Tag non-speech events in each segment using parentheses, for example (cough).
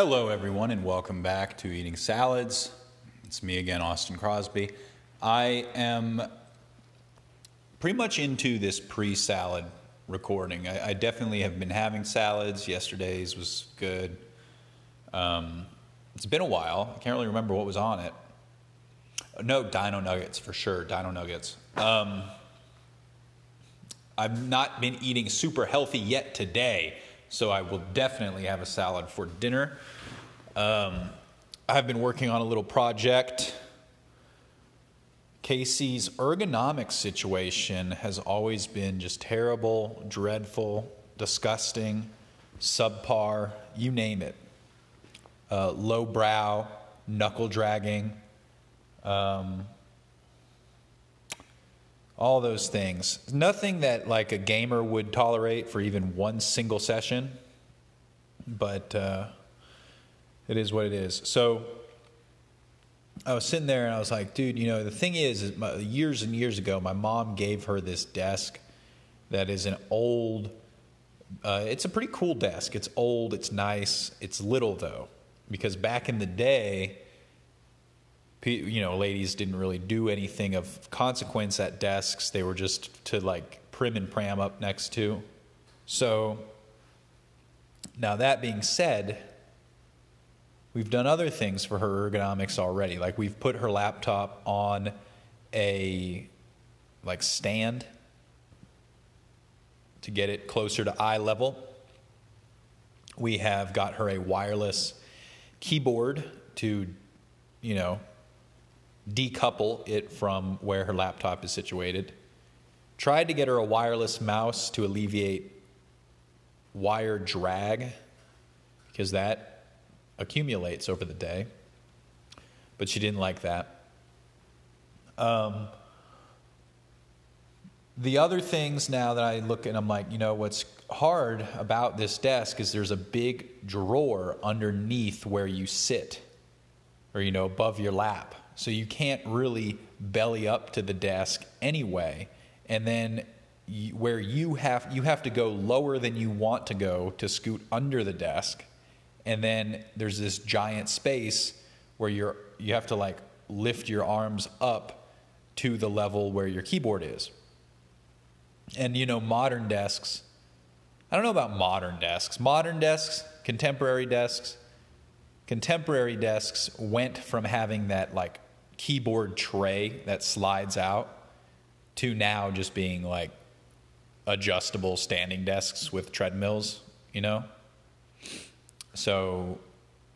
Hello, everyone, and welcome back to Eating Salads. It's me again, Austin Crosby. I am pretty much into this pre salad recording. I, I, definitely have been having salads. Yesterday's was good. Um, it's been a while. I can't really remember what was on it. No, Dino Nuggets for sure. Dino Nuggets. Um, I've not been eating super healthy yet today, so I will definitely have a salad for dinner. Um, I've been working on a little project. Casey's ergonomic situation has always been just terrible, dreadful, disgusting, subpar, you name it. Uh, low brow, knuckle dragging, um, all those things. Nothing that like a gamer would tolerate for even one single session, but uh, it is what it is. So I was sitting there and I was like, dude, you know, the thing is, is my, years and years ago, my mom gave her this desk that is an old. Uh, it's a pretty cool desk. It's old. It's nice. It's little though, because back in the day you know, ladies didn't really do anything of consequence at desks. They were just to like prim and pram up next to. So, now that being said, we've done other things for her ergonomics already. Like we've put her laptop on a like stand to get it closer to eye level. We have got her a wireless keyboard to, you know, decouple it from where her laptop is situated. Tried to get her a wireless mouse to alleviate wire drag because that accumulates over the day. But she didn't like that. Um, the other things now that I look and I'm like, you know, what's hard about this desk is there's a big drawer underneath where you sit or, you know, above your lap so you can't really belly up to the desk anyway. And then you, where you have you have to go lower than you want to go to scoot under the desk, and then there's this giant space where you're you have to like lift your arms up to the level where your keyboard is. And you know, modern desks, I don't know about modern desks. Modern desks, contemporary desks, contemporary desks went from having that like keyboard tray that slides out to now just being like adjustable standing desks with treadmills, you know? So,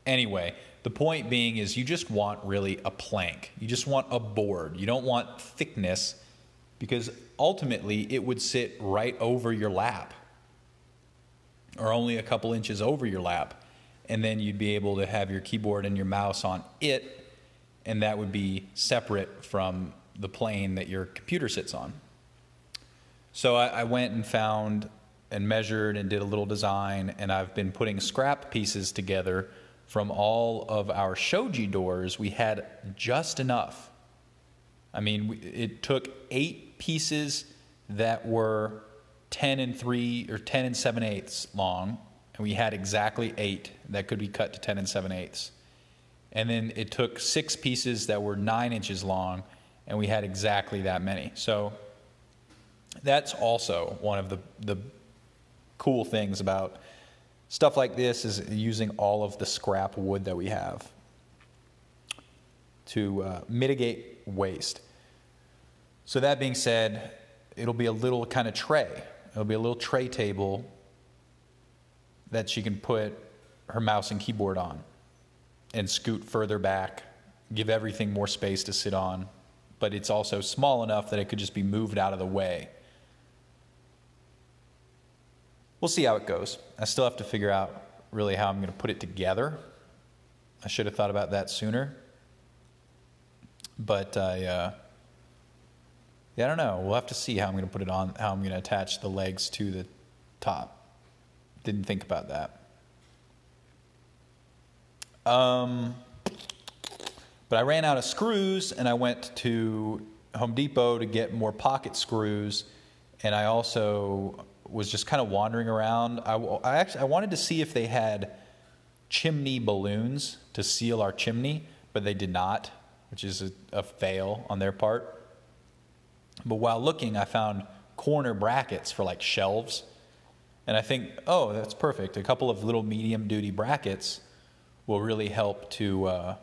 anyway, the point being is you just want really a plank. You just want a board. You don't want thickness because ultimately it would sit right over your lap or only a couple inches over your lap. And then you'd be able to have your keyboard and your mouse on it and that would be separate from the plane that your computer sits on. So I, I, went and found and measured and did a little design, and I've been putting scrap pieces together from all of our shoji doors. We had just enough. I mean, it took eight pieces that were 10 and 3 or 10 and 7 eighths long, and we had exactly eight that could be cut to 10 and 7 eighths. And then it took six pieces that were nine inches long, and we had exactly that many. So that's also one of the, the cool things about stuff like this is using all of the scrap wood that we have to uh, mitigate waste. So that being said, it'll be a little kind of tray. It'll be a little tray table that she can put her mouse and keyboard on and scoot further back, give everything more space to sit on, but it's also small enough that it could just be moved out of the way. We'll see how it goes. I still have to figure out really how I'm going to put it together. I should have thought about that sooner. But I, uh, yeah, I don't know. We'll have to see how I'm going to put it on, how I'm going to attach the legs to the top. Didn't think about that. Um, but I ran out of screws and I went to Home Depot to get more pocket screws. And I also was just kind of wandering around. I, I actually I wanted to see if they had chimney balloons to seal our chimney, but they did not, which is a, a fail on their part. But while looking, I found corner brackets for like shelves. And I think, oh, that's perfect. A couple of little medium duty brackets will really help to uh,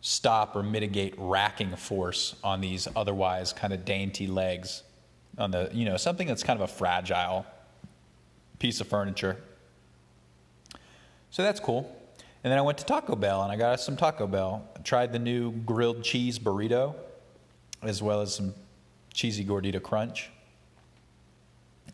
stop or mitigate racking force on these otherwise kind of dainty legs on the, you know, something that's kind of a fragile piece of furniture. So that's cool. And then I went to Taco Bell and I got us some Taco Bell. I tried the new grilled cheese burrito as well as some cheesy gordita crunch.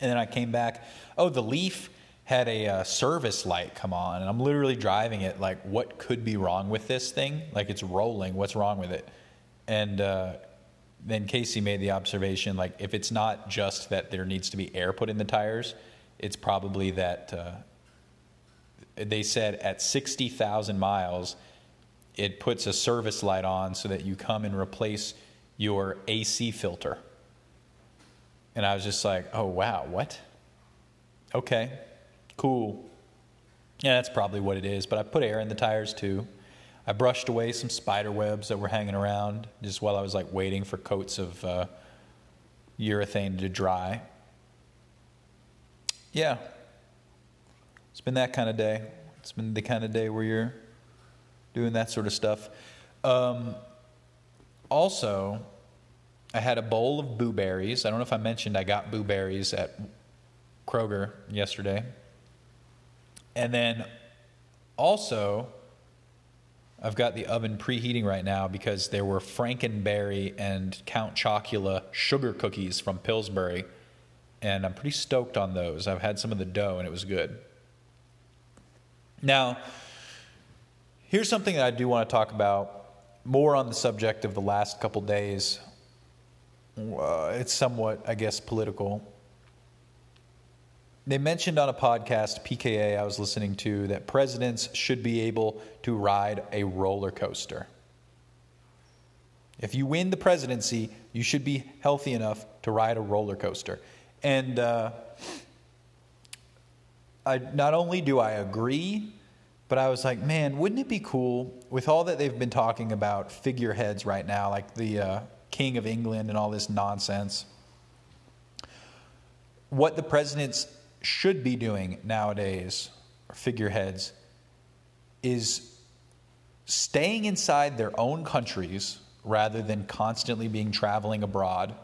And then I came back. Oh, the Leaf had a uh, service light come on, and I'm literally driving it like, what could be wrong with this thing? Like it's rolling. What's wrong with it? And uh, then Casey made the observation like, if it's not just that there needs to be air put in the tires, it's probably that uh, they said at 60,000 miles, it puts a service light on so that you come and replace your AC filter. And I was just like, oh, wow, what? Okay, cool. Yeah, that's probably what it is. But I put air in the tires too. I brushed away some spider webs that were hanging around just while I was like waiting for coats of uh, urethane to dry. Yeah, it's been that kind of day. It's been the kind of day where you're doing that sort of stuff. Um, also, I had a bowl of blueberries. I don't know if I mentioned I got blueberries at Kroger yesterday. And then also, I've got the oven preheating right now because there were Frankenberry and Count Chocula sugar cookies from Pillsbury. And I'm pretty stoked on those. I've had some of the dough and it was good. Now, here's something that I do want to talk about more on the subject of the last couple days. Uh, it's somewhat, I guess, political. They mentioned on a podcast, PKA, I was listening to, that presidents should be able to ride a roller coaster. If you win the presidency, you should be healthy enough to ride a roller coaster. And uh, I, not only do I agree, but I was like, man, wouldn't it be cool with all that they've been talking about figureheads right now, like the uh, King of England and all this nonsense? What the presidents should be doing nowadays, or figureheads, is staying inside their own countries rather than constantly being traveling abroad.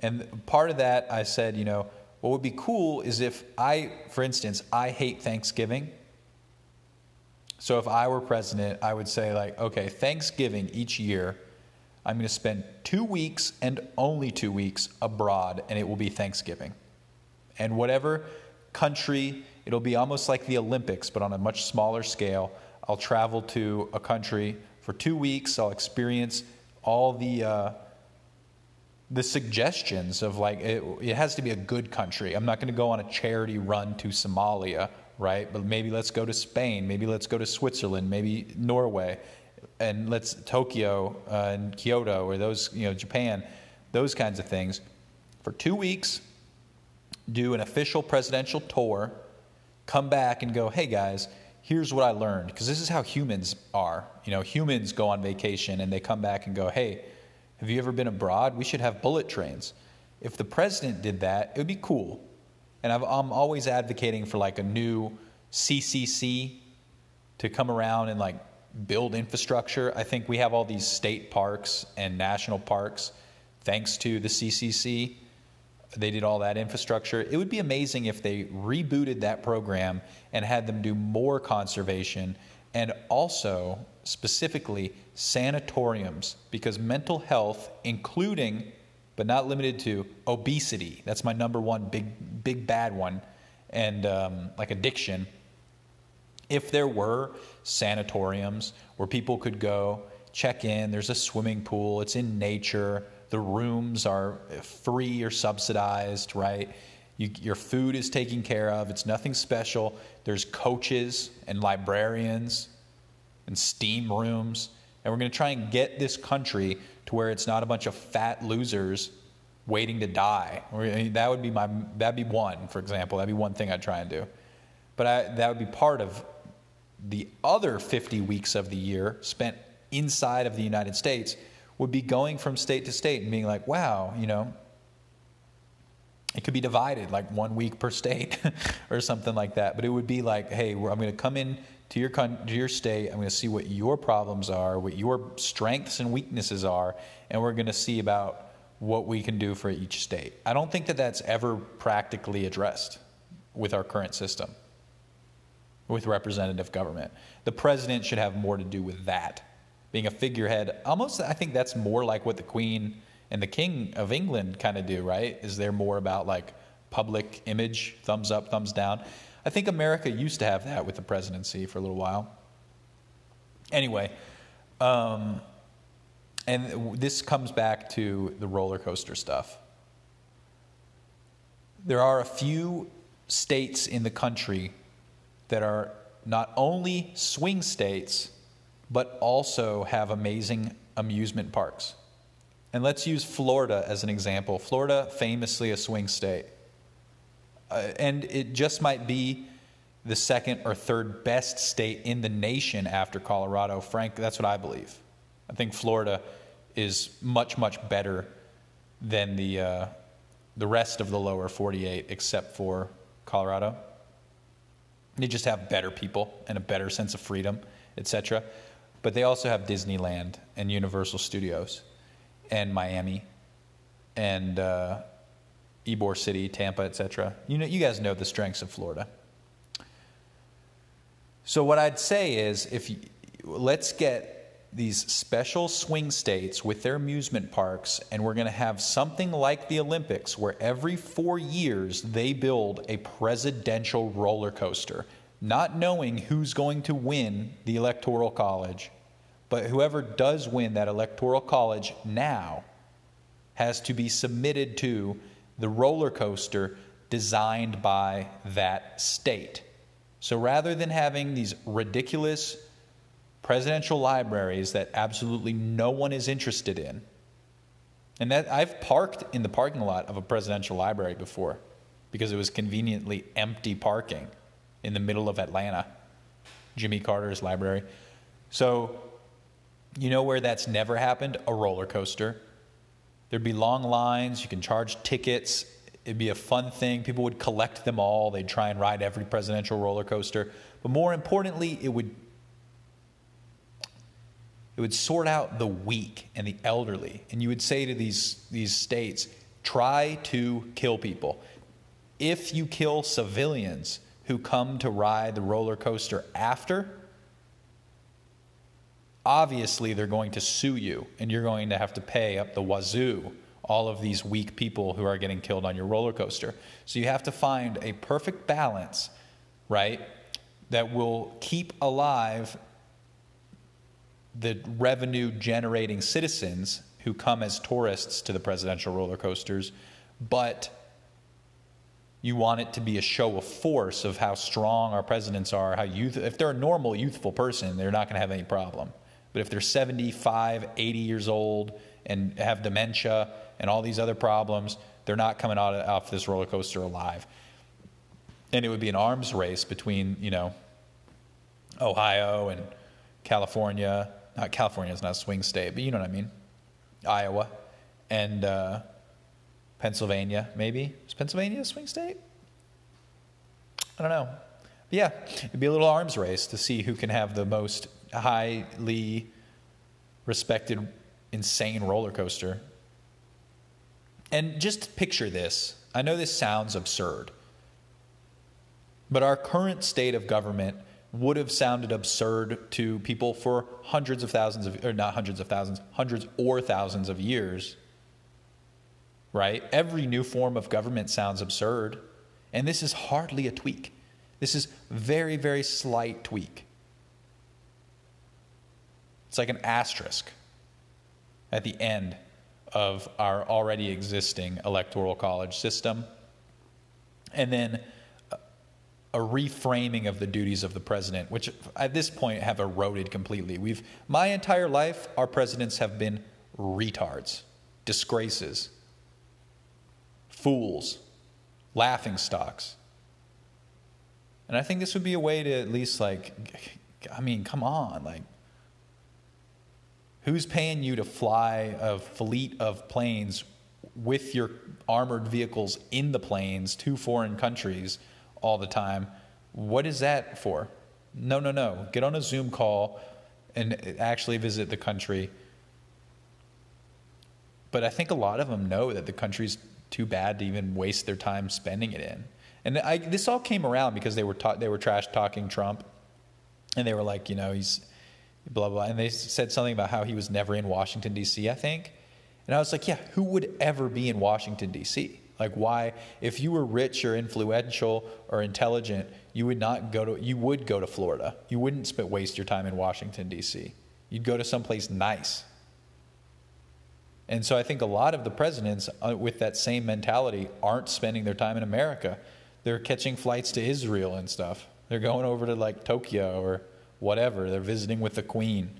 And part of that, I said, you know, what would be cool is if I, for instance, I hate Thanksgiving. So if I were president, I would say, like, okay, Thanksgiving each year, I'm going to spend two weeks and only two weeks abroad, and it will be Thanksgiving. And whatever country, it'll be almost like the Olympics, but on a much smaller scale. I'll travel to a country for two weeks, I'll experience all the. Uh, the suggestions of like it, it has to be a good country. I'm not going to go on a charity run to Somalia, right? But maybe let's go to Spain. Maybe let's go to Switzerland. Maybe Norway, and let's Tokyo uh, and Kyoto or those you know Japan, those kinds of things. For two weeks, do an official presidential tour, come back and go, hey guys, here's what I learned because this is how humans are. You know, humans go on vacation and they come back and go, hey have you ever been abroad? We should have bullet trains. If the president did that, it would be cool. And i am always advocating for like a new CCC to come around and like build infrastructure. I think we have all these state parks and national parks thanks to the CCC. They did all that infrastructure. It would be amazing if they rebooted that program and had them do more conservation and also specifically sanatoriums because mental health, including but not limited to obesity, that's my number one big, big bad one, and um, like addiction. If there were sanatoriums where people could go check in, there's a swimming pool, it's in nature, the rooms are free or subsidized, right? You, your food is taken care of, it's nothing special. There's coaches and librarians and steam rooms. And we're going to try and get this country to where it's not a bunch of fat losers waiting to die. That would be my that'd be one, for example. That'd be one thing I'd try and do. But I, that would be part of the other 50 weeks of the year spent inside of the United States would be going from state to state and being like, wow, you know, it could be divided like one week per state (laughs) or something like that. But it would be like, hey, I'm going to come in to your, to your state. I'm going to see what your problems are, what your strengths and weaknesses are, and we're going to see about what we can do for each state. I don't think that that's ever practically addressed with our current system, with representative government. The president should have more to do with that, being a figurehead. Almost, I think that's more like what the Queen and the King of England kind of do, right? Is they're more about like public image, thumbs up, thumbs down. I think America used to have that with the presidency for a little while. Anyway, um, and this comes back to the roller coaster stuff. There are a few states in the country that are not only swing states, but also have amazing amusement parks. And let's use Florida as an example. Florida, famously a swing state. Uh, and it just might be the second or third best state in the nation after Colorado. Frank, that's what I believe. I think Florida is much, much better than the, uh, the rest of the lower 48, except for Colorado. They just have better people and a better sense of freedom, etc. But they also have Disneyland and Universal Studios and Miami and uh, Ybor City, Tampa, etc. You know, you guys know the strengths of Florida. So what I'd say is, if you, let's get these special swing states with their amusement parks, and we're going to have something like the Olympics where every four years they build a presidential roller coaster, not knowing who's going to win the Electoral College. But whoever does win that Electoral College now has to be submitted to the roller coaster designed by that state. So rather than having these ridiculous presidential libraries that absolutely no one is interested in. And that I've parked in the parking lot of a presidential library before because it was conveniently empty parking in the middle of Atlanta, Jimmy Carter's library. So, you know where that's never happened? A roller coaster. There'd be long lines, you can charge tickets. It'd be a fun thing. People would collect them all. They'd try and ride every presidential roller coaster. But more importantly, it would it would sort out the weak and the elderly. And you would say to these, these states, try to kill people. If you kill civilians who come to ride the roller coaster after, obviously they're going to sue you and you're going to have to pay up the wazoo all of these weak people who are getting killed on your roller coaster. So you have to find a perfect balance, right, that will keep alive the revenue generating citizens who come as tourists to the presidential roller coasters, but you want it to be a show of force of how strong our presidents are, how youth if they're a normal youthful person, they're not going to have any problem. But if they're 75, 80 years old and have dementia and all these other problems, they're not coming out of, off this roller coaster alive. And it would be an arms race between, you know, Ohio and California not California is not a swing state, but you know what I mean. Iowa and uh, Pennsylvania, maybe. Is Pennsylvania a swing state? I don't know. But yeah, it'd be a little arms race to see who can have the most highly respected, insane roller coaster. And just picture this. I know this sounds absurd, but our current state of government would have sounded absurd to people for hundreds of thousands of, or not hundreds of thousands, hundreds or thousands of years. Right? Every new form of government sounds absurd. And this is hardly a tweak. This is very, very slight tweak. It's like an asterisk at the end of our already existing electoral college system. And then a reframing of the duties of the president, which at this point have eroded completely. We've my entire life, our presidents have been retards, disgraces, fools, laughing stocks. And I think this would be a way to at least like, I mean, come on, like, who's paying you to fly a fleet of planes with your armored vehicles in the planes to foreign countries all the time? What is that for? No, no, no. Get on a Zoom call and actually visit the country. But I think a lot of them know that the country's too bad to even waste their time spending it in. And I, this all came around because they were ta- they were trash talking Trump, and they were like, you know, he's blah blah, and they said something about how he was never in Washington D.C. I think, and I was like, yeah, who would ever be in Washington D.C. Like, why? If you were rich or influential or intelligent, you would not go to. You would go to Florida. You wouldn't waste your time in Washington D.C. You'd go to someplace nice. And so I think a lot of the presidents uh, with that same mentality aren't spending their time in America. They're catching flights to Israel and stuff. They're going over to like Tokyo or whatever. They're visiting with the queen.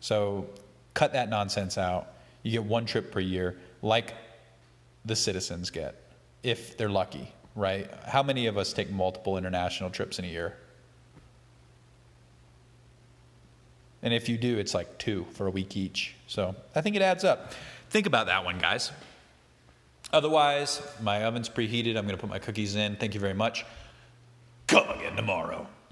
So cut that nonsense out. You get one trip per year, like the citizens get, if they're lucky, right? How many of us take multiple international trips in a year? And if you do, it's like two for a week each. So I think it adds up. Think about that one, guys. Otherwise, my oven's preheated. I'm going to put my cookies in. Thank you very much. Come again tomorrow.